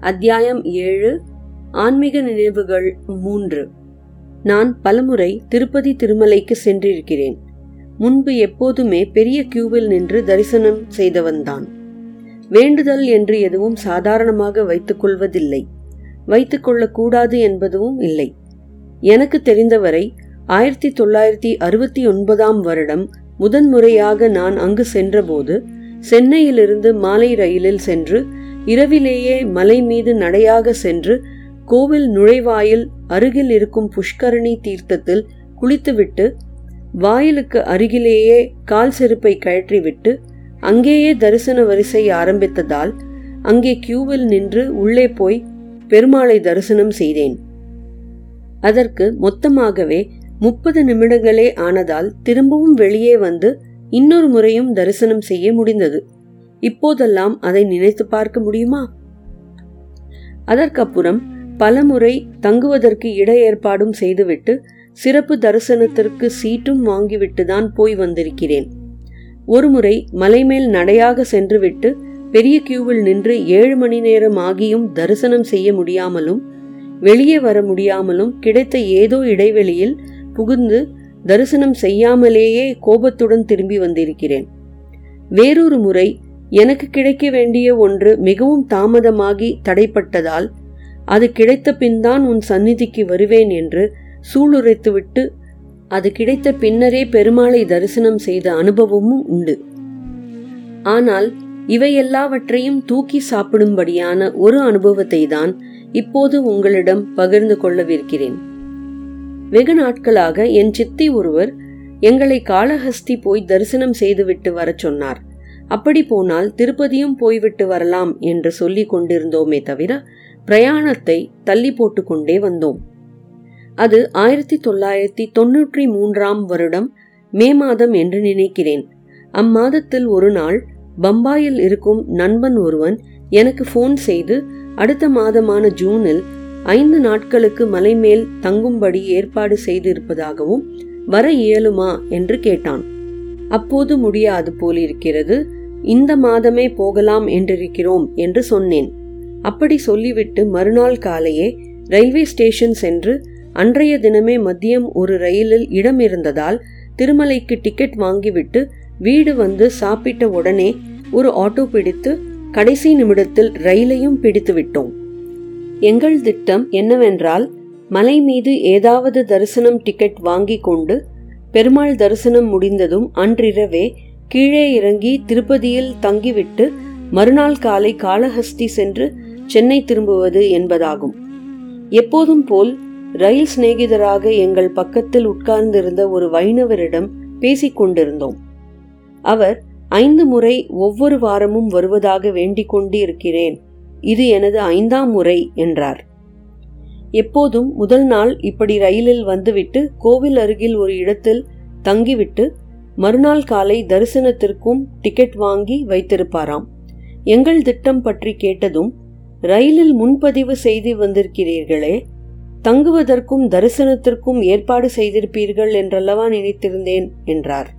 அத்தியாயம் ஏழு. ஆன்மீக நினைவுகள் மூன்று. நான் பலமுறை திருப்பதி திருமலைக்கு சென்றிருக்கிறேன். முன்பு எப்போதுமே பெரிய கியூவில் நின்று தரிசனம் செய்தவன்தான். வேண்டுதல் என்று எதுவும் சாதாரணமாக வைத்துக் கொள்வதில்லை. வைத்துக் கொள்ளக்கூடாது என்பதும் இல்லை. எனக்கு தெரிந்தவரை ஆயிரத்தி தொள்ளாயிரத்தி அறுபத்தி ஒன்பதாம் வருடம் முதன்முறையாக நான் அங்கு சென்றபோது சென்னையிலிருந்து மாலை ரயிலில் சென்று இரவிலேயே மலை மீது நடையாக சென்று கோவில் நுழைவாயில் அருகில் இருக்கும் புஷ்கரணி தீர்த்தத்தில் குளித்துவிட்டு வாயிலுக்கு அருகிலேயே கால் செருப்பை கழற்றிவிட்டு அங்கேயே தரிசன வரிசை ஆரம்பித்ததால் அங்கே கியூவில் நின்று உள்ளே போய் பெருமாளை தரிசனம் செய்தேன். அதற்கு மொத்தமாகவே முப்பது நிமிடங்களே ஆனதால் திரும்பவும் வெளியே வந்து இன்னொரு முறையும் தரிசனம் செய்ய முடிந்தது. இப்போதெல்லாம் அதை நினைத்து பார்க்க முடியுமா? அதற்கப்புறம் பலமுறை தங்குவதற்கு இட ஏற்பாடும் செய்துவிட்டு சிறப்பு தரிசனத்திற்கு சீட்டும் வாங்கிவிட்டு தான் போய் வந்திருக்கிறேன். ஒருமுறை மலைமேல் நடையாக சென்றுவிட்டு பெரிய கியூவில் நின்று ஏழு மணி நேரம் ஆகியும் தரிசனம் செய்ய முடியாமலும் வெளியே வர முடியாமலும் கிடைத்த ஏதோ இடைவெளியில் புகுந்து தரிசனம் செய்யாமலேயே கோபத்துடன் திரும்பி வந்திருக்கிறேன். வேறொரு முறை எனக்கு கிடைக்க வேண்டிய ஒன்று மிகவும் தாமதமாகி தடைப்பட்டதால் அது கிடைத்த பின்தான் உன் சந்நிதிக்கு வருவேன் என்று சூளுரைத்துவிட்டு அது கிடைத்த பின்னரே பெருமாளை தரிசனம் செய்த அனுபவமும் உண்டு. ஆனால் இவையெல்லாவற்றையும் தூக்கி சாப்பிடும்படியான ஒரு அனுபவத்தை தான் இப்போது உங்களிடம் பகிர்ந்து கொள்ளவிருக்கிறேன். வெகு நாட்களாக என் சித்தி ஒருவர் எங்களை காளஹஸ்தி போய் தரிசனம் செய்துவிட்டு வரச் சொன்னார். அப்படி போனால் திருப்பதியும் போய்விட்டு வரலாம் என்று சொல்லிக் கொண்டிருந்தோமே தவிர பிரயாணத்தை தள்ளி போட்டுக்கொண்டே வந்தோம். அது ஆயிரத்தி தொள்ளாயிரத்தி தொன்னூற்றி மூன்றாம் வருடம் மே மாதம் என்று நினைக்கிறேன். அம்மாதத்தில் ஒரு நாள் பம்பாயில் இருக்கும் நண்பன் ஒருவன் எனக்கு ஃபோன் செய்து அடுத்த மாதமான ஜூனில் ஐந்து நாட்களுக்கு மலை மேல் தங்கும்படி ஏற்பாடு செய்திருப்பதாகவும் வர இயலுமா? என்று கேட்டான். அப்போது முடியாது போலிருக்கிறது. இந்த மாதமே போகலாம் என்றிருக்கிறோம் என்று சொன்னேன். அப்படி சொல்லிவிட்டு மறுநாள் காலையே ரயில்வே ஸ்டேஷன் சென்று அன்றைய தினமே மதியம் ஒரு ரயிலில் இடம் இருந்ததால் திருமலைக்கு டிக்கெட் வாங்கிவிட்டு வீடு வந்து சாப்பிட்ட உடனே ஒரு ஆட்டோ பிடித்து கடைசி நிமிடத்தில் ரயிலையும் பிடித்து விட்டோம். எங்கள் திட்டம் என்னவென்றால் மலை மீது ஏதாவது தரிசனம் டிக்கெட் வாங்கி கொண்டு பெருமாள் தரிசனம் முடிந்ததும் அன்றிரவே கீழே இறங்கி திருப்பதியில் தங்கிவிட்டு மறுநாள் காலை காளஹஸ்தி சென்று சென்னை திரும்புவது என்பதாகும். எப்போதும் போல் ரயில் சிநேகிதராக எங்கள் பக்கத்தில் உட்கார்ந்திருந்த ஒரு வைணவரிடம் பேசிக் கொண்டிருந்தோம். அவர் ஐந்து முறை ஒவ்வொரு வாரமும் வருவதாக வேண்டிக் கொண்டு இருக்கிறேன் இது எனது ஐந்தாம் முறை என்றார். எப்போதும் முதல் நாள் இப்படி ரயிலில் வந்துவிட்டு கோவில் அருகில் ஒரு இடத்தில் தங்கிவிட்டு மறுநாள் காலை தரிசனத்திற்கும் டிக்கெட் வாங்கி வைத்திருப்பாராம். எங்கள் திட்டம் பற்றி கேட்டதும் ரயிலில் முன்பதிவு செய்து வந்திருக்கிறீர்களே தங்குவதற்கும் தரிசனத்திற்கும் ஏற்பாடு செய்திருப்பீர்கள் என்றல்லவா நினைத்திருந்தேன் என்றார்.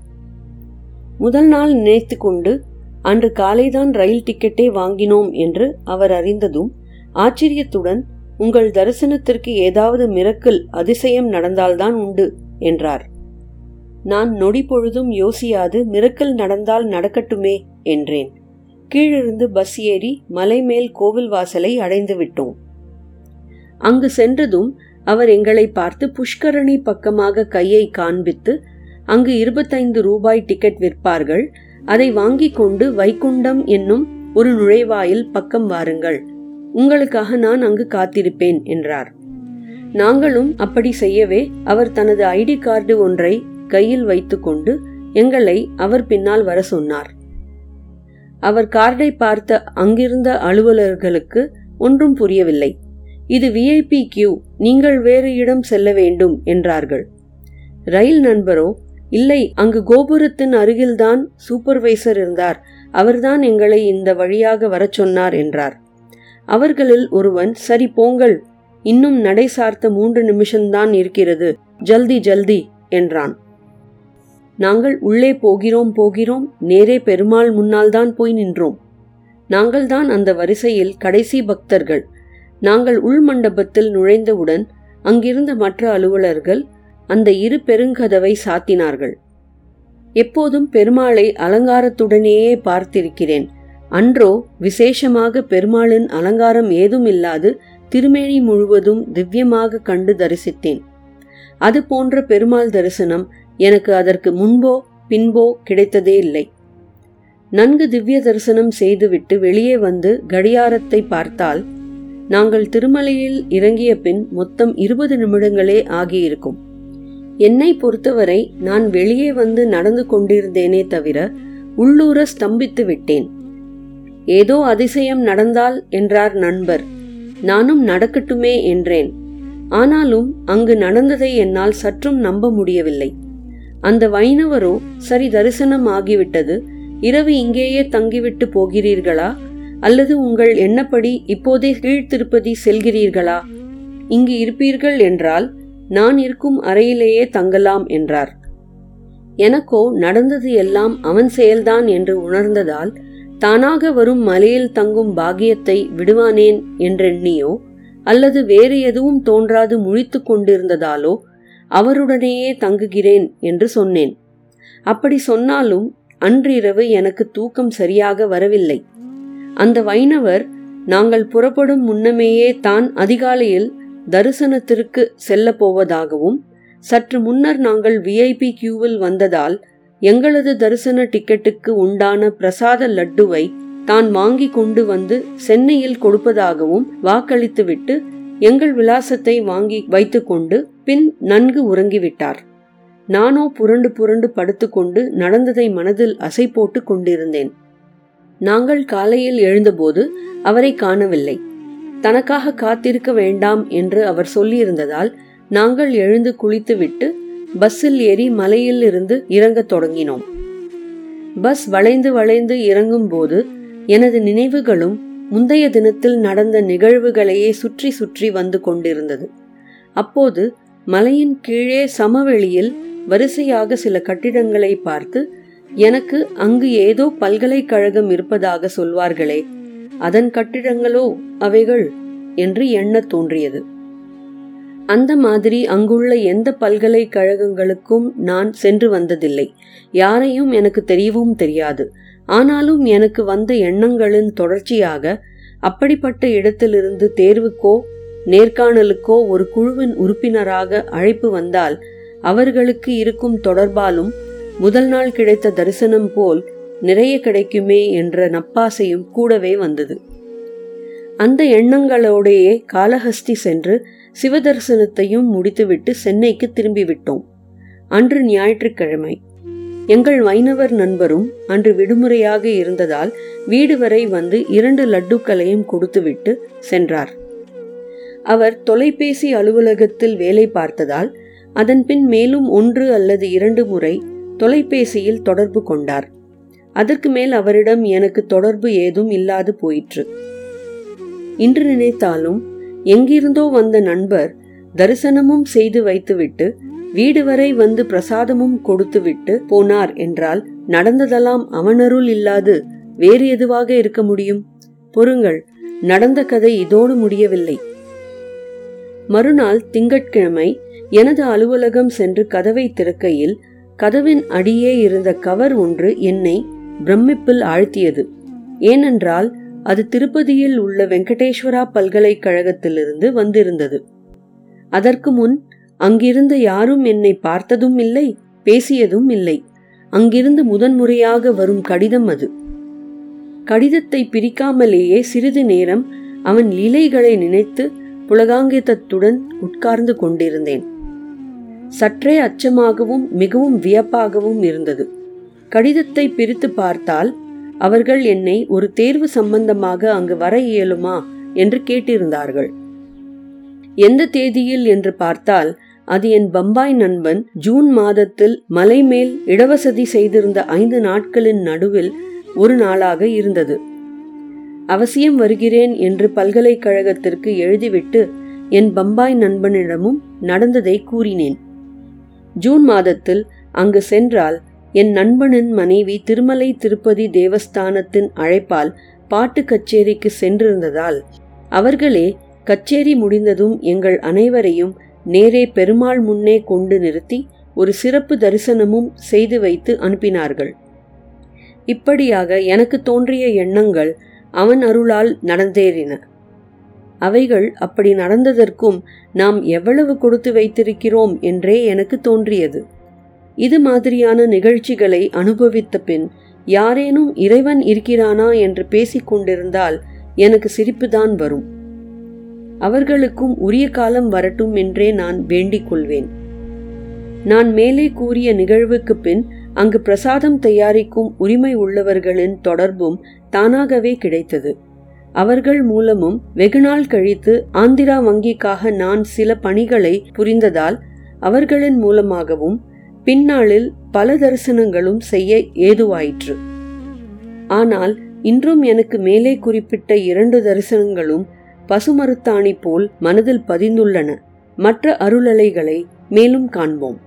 முதல் நாள் நினைத்து கொண்டு அன்று காலைதான் ரயில் டிக்கெட்டை வாங்கினோம் என்று அவர் அறிந்ததும் ஆச்சரியத்துடன் உங்கள் தரிசனத்திற்கு ஏதாவது மிரக்கல் அதிசயம் நடந்தால்தான் உண்டு என்றார். நான் நொடி பொழுதும் யோசியாது மிரக்கல் நடந்தால் நடக்கட்டுமே என்றேன். கீழிருந்து பஸ் ஏறி மலைமேல் கோவில் வாசலை அடைந்து விட்டோம். அங்கு சென்றதும் அவர் எங்களை பார்த்து புஷ்கரணி பக்கமாக கையை காண்பித்து அங்கு இருபத்தைந்து ரூபாய் டிக்கெட் விற்பார்கள் அதை வாங்கிக் கொண்டு வைகுண்டம் என்னும் ஒரு நுழைவாயில் பக்கம் வாருங்கள் உங்களுக்காக நான் அங்கு காத்திருப்பேன் என்றார். நாங்களும் அப்படி செய்யவே அவர் தனது ஐடி கார்டு ஒன்றை கையில் வைத்துக்கொண்டு எங்களை அவர் பின்னால் வர சொன்னார். அவர் கார்டை பார்த்த அங்கிருந்த அலுவலர்களுக்கு ஒன்றும் புரியவில்லை. இது விஐபி கியூ நீங்கள் வேறு இடம் செல்ல வேண்டும் என்றார்கள். ரயில் நண்பரோ இல்லை அங்கு கோபுரத்தின் அருகில்தான் சூப்பர்வைசர் இருந்தார். அவர்தான் எங்களை இந்த வழியாக வரச் சொன்னார் என்றார். அவர்களில் ஒருவன் சரி போங்கள். இன்னும் நடை சார்த்த மூன்று நிமிஷம்தான் இருக்கிறது. ஜல்தி ஜல்தி என்றான். நாங்கள் உள்ளே போகிறோம் போகிறோம். நேரே பெருமாள் முன்னால் தான் போய் நின்றோம். நாங்கள்தான் அந்த வரிசையில் கடைசி பக்தர்கள். நாங்கள் உள் மண்டபத்தில் நுழைந்தவுடன் அங்கிருந்த மற்ற அலுவலர்கள் அந்த இரு பெருங்கதவை சாத்தினார்கள். எப்போதும் பெருமாளை அலங்காரத்துடனேயே பார்த்திருக்கிறேன். அன்றோ விசேஷமாக பெருமாளின் அலங்காரம் ஏதும் இல்லாது திருமேனி முழுவதும் திவ்யமாக கண்டு தரிசித்தேன். அது போன்ற பெருமாள் தரிசனம் எனக்கு அதற்கு முன்போ பின்போ கிடைத்ததே இல்லை. நன்கு திவ்ய தரிசனம் செய்துவிட்டு வெளியே வந்து கடியாரத்தை பார்த்தால் நாங்கள் திருமலையில் இறங்கிய பின் மொத்தம் இருபது நிமிடங்களே ஆகியிருக்கும். என்னை பொறுத்தவரை நான் வெளியே வந்து நடந்து கொண்டிருந்தேனே தவிர உள்ளூர ஸ்தம்பித்து விட்டேன். ஏதோ அதிசயம் நடந்தால் என்றார் நண்பர். நானும் நடக்கட்டுமே என்றேன். ஆனாலும் அங்கு நடந்ததை என்னால் சற்றும் நம்ப முடியவில்லை. அந்த வைணவரோ சரி தரிசனம் ஆகிவிட்டது இரவு இங்கேயே தங்கிவிட்டு போகிறீர்களா? அல்லது உங்கள் எண்ணப்படி இப்போதே கீழ்த்திருப்பதி செல்கிறீர்களா? இங்கு இருப்பீர்கள் என்றால் நான் இருக்கும் அறையிலேயே தங்கலாம் என்றார். எனக்கோ நடந்தது எல்லாம் அவன் செயல்தான் என்று உணர்ந்ததால் தானாக வரும் மலையில் தங்கும் பாகியத்தை விடுவானேன் என்றெண்ணியோ அல்லது வேறு எதுவும் தோன்றாது முழித்து கொண்டிருந்ததாலோ அவருடனேயே தங்குகிறேன் என்று சொன்னேன். அப்படி சொன்னாலும் அன்றிரவு எனக்கு தூக்கம் சரியாக வரவில்லை. அந்த வைணவர் நாங்கள் புறப்படும் முன்னமேயே தான் அதிகாலையில் தரிசனத்திற்கு செல்ல போவதாகவும் சற்று முன்னர் நாங்கள் விஐபி கியூவில் வந்ததால் எங்களது தரிசன டிக்கெட்டுக்கு உண்டான பிரசாத லட்டுவை தான் வாங்கி கொண்டு வந்து சென்னையில் கொடுப்பதாகவும் வாக்களித்துவிட்டு எங்கள் விலாசத்தை வாங்கி வைத்துக்கொண்டு பின் நன்கு உறங்கிவிட்டார். நானோ புரண்டு புரண்டு படுத்துக்கொண்டு நடந்ததை மனதில் அசை போட்டு கொண்டிருந்தேன். நாங்கள் காலையில் எழுந்தபோது அவரை காணவில்லை. தனக்காக காத்திருக்க வேண்டாம் என்று அவர் சொல்லியிருந்ததால் நாங்கள் எழுந்து குளித்துவிட்டு பஸ்ஸில் ஏறி மலையில் இருந்து இறங்கத் தொடங்கினோம். பஸ் வளைந்து வளைந்து இறங்கும் போது எனது நினைவுகளும் முந்தைய தினத்தில் நடந்த நிகழ்வுகளையே சுற்றி சுற்றி வந்து கொண்டிருந்தது. அப்போது மலையின் கீழே சமவெளியில் வரிசையாக சில கட்டிடங்களை பார்த்து எனக்கு அங்கு ஏதோ பல்கலைக்கழகம் இருப்பதாக சொல்வார்களே அதன் கட்டிடங்களோ அவைகள்? என்று எண்ணத் தோன்றியது. அந்த மாதிரி அங்குள்ள எந்த பல்கலைக்கழகங்களுக்கும் நான் சென்று வந்ததில்லை. யாரையும் எனக்கு தெரியவும் தெரியாது. ஆனாலும் எனக்கு வந்த எண்ணங்களின் தொடர்ச்சியாக அப்படிப்பட்ட இடத்திலிருந்து தேர்வுக்கோ நேர்காணலுக்கோ ஒரு குழுவின் உறுப்பினராக அழைப்பு வந்தால் அவர்களுக்கு இருக்கும் தொடர்பாலும் முதல் நாள் கிடைத்த தரிசனம் போல் நிறைய கிடைக்குமே என்ற நப்பாசையும் கூடவே வந்தது. அந்த எண்ணங்களோடையே காலஹஸ்தி சென்று சிவதரிசனத்தையும் முடித்துவிட்டு சென்னைக்கு திரும்பிவிட்டோம். அன்று ஞாயிற்றுக்கிழமை. எங்கள் வைணவர் நண்பரும் அன்று விடுமுறையாக இருந்ததால் வீடு வரை வந்து இரண்டு லட்டுக்களையும் கொடுத்துவிட்டு சென்றார். அவர் தொலைபேசி அலுவலகத்தில் வேலை பார்த்ததால் அதன்பின் மேலும் ஒன்று அல்லது இரண்டு முறை தொலைபேசியில் தொடர்பு கொண்டார். அதற்கு மேல் அவரிடம் எனக்கு தொடர்பு ஏதும் இல்லாது போயிற்று. இன்று நினைத்தாலும் எங்கிருந்தோ வந்த நண்பர் தரிசனமும் செய்து வைத்துவிட்டு வீடு வரை வந்து பிரசாதமும் கொடுத்துவிட்டு போனார் என்றால் நடந்ததெல்லாம் அவனருள் இல்லாது வேறு எதுவாக இருக்க முடியும்? பொறுங்கள் நடந்த கதை இதோடு முடியவில்லை. மறுநாள் திங்கட்கிழமை எனது அலுவலகம் சென்று கதவை திறக்கையில் கதவின் அடியே இருந்த கவர் ஒன்று என்னை பிரமிப்பில் ஆழ்த்தியது. ஏனென்றால் அது திருப்பதியில் உள்ள வெங்கடேஸ்வரா பல்கலைக்கழகத்திலிருந்து வந்திருந்தது. அதற்கு முன் அங்கிருந்த யாரும் என்னை பார்த்ததும் இல்லை பேசியதும் இல்லை. அங்கிருந்து முதன்முறையாக வரும் கடிதம் அது. கடிதத்தை பிரிக்காமலேயே சிறிது நேரம் அவன் லீலைகளை நினைத்து புலகாங்கிதத்துடன் உட்கார்ந்து கொண்டிருந்தேன். சற்றே அச்சமாகவும் மிகவும் வியப்பாகவும் இருந்தது. கடிதத்தை பிரித்து பார்த்தால் அவர்கள் என்னை ஒரு தேர்வு சம்பந்தமாக அங்கு வர இயலுமா என்று கேட்டிருந்தார்கள். எந்த தேதியில் என்று பார்த்தால் அது என் பம்பாய் நண்பன் ஜூன் மாதத்தில் மலை மேல் இடவசதி செய்திருந்த ஐந்து நாட்களின் நடுவில் ஒரு நாளாக இருந்தது. அவசியம் வருகிறேன் என்று பல்கலைக்கழகத்திற்கு எழுதிவிட்டு என் பம்பாய் நண்பனிடமும் நடந்ததை கூறினேன். ஜூன் மாதத்தில் அங்கு சென்றால் என் நண்பனின் மனைவி திருமலை திருப்பதி தேவஸ்தானத்தின் அழைப்பால் பாட்டு கச்சேரிக்கு சென்றிருந்ததால் அவர்களே கச்சேரி முடிந்ததும் எங்கள் அனைவரையும் நேரே பெருமாள் முன்னே கொண்டு நிறுத்தி ஒரு சிறப்பு தரிசனமும் செய்து வைத்து அனுப்பினார்கள். இப்படியாக எனக்கு தோன்றிய எண்ணங்கள் அவன் அருளால் நடந்தேறின. அவைகள் அப்படி நடந்ததற்கும் நாம் எவ்வளவு கொடுத்து வைத்திருக்கிறோம் என்றே எனக்கு தோன்றியது. இது மாதிரியான நிகழ்ச்சிகளை அனுபவித்த பின் யாரேனும் இறைவன் இருக்கிறானா என்று பேசிக் கொண்டிருந்தால் எனக்கு சிரிப்புதான் வரும். அவர்களுக்கும் உரிய காலம் வரட்டும் என்றே நான் வேண்டிக் கொள்வேன். நான் மேலே கூறிய நிகழ்வுக்கு பின் அங்கு பிரசாதம் தயாரிக்கும் உரிமை உள்ளவர்களின் தொடர்பும் தானாகவே கிடைத்தது. அவர்கள் மூலமும் வெகுநாள் கழித்து ஆந்திரா வங்கிக்காக நான் சில பணிகளை புரிந்ததால் அவர்களின் மூலமாகவும் பின்னாளில் பல தரிசனங்களும் செய்ய ஏதுவாயிற்று. ஆனால் இன்றும் எனக்கு மேலே குறிப்பிட்ட இரண்டு தரிசனங்களும் பசுமருத்தாணி போல் மனதில் பதிந்துள்ளன. மற்ற அருளலைகளை மேலும் காண்போம்.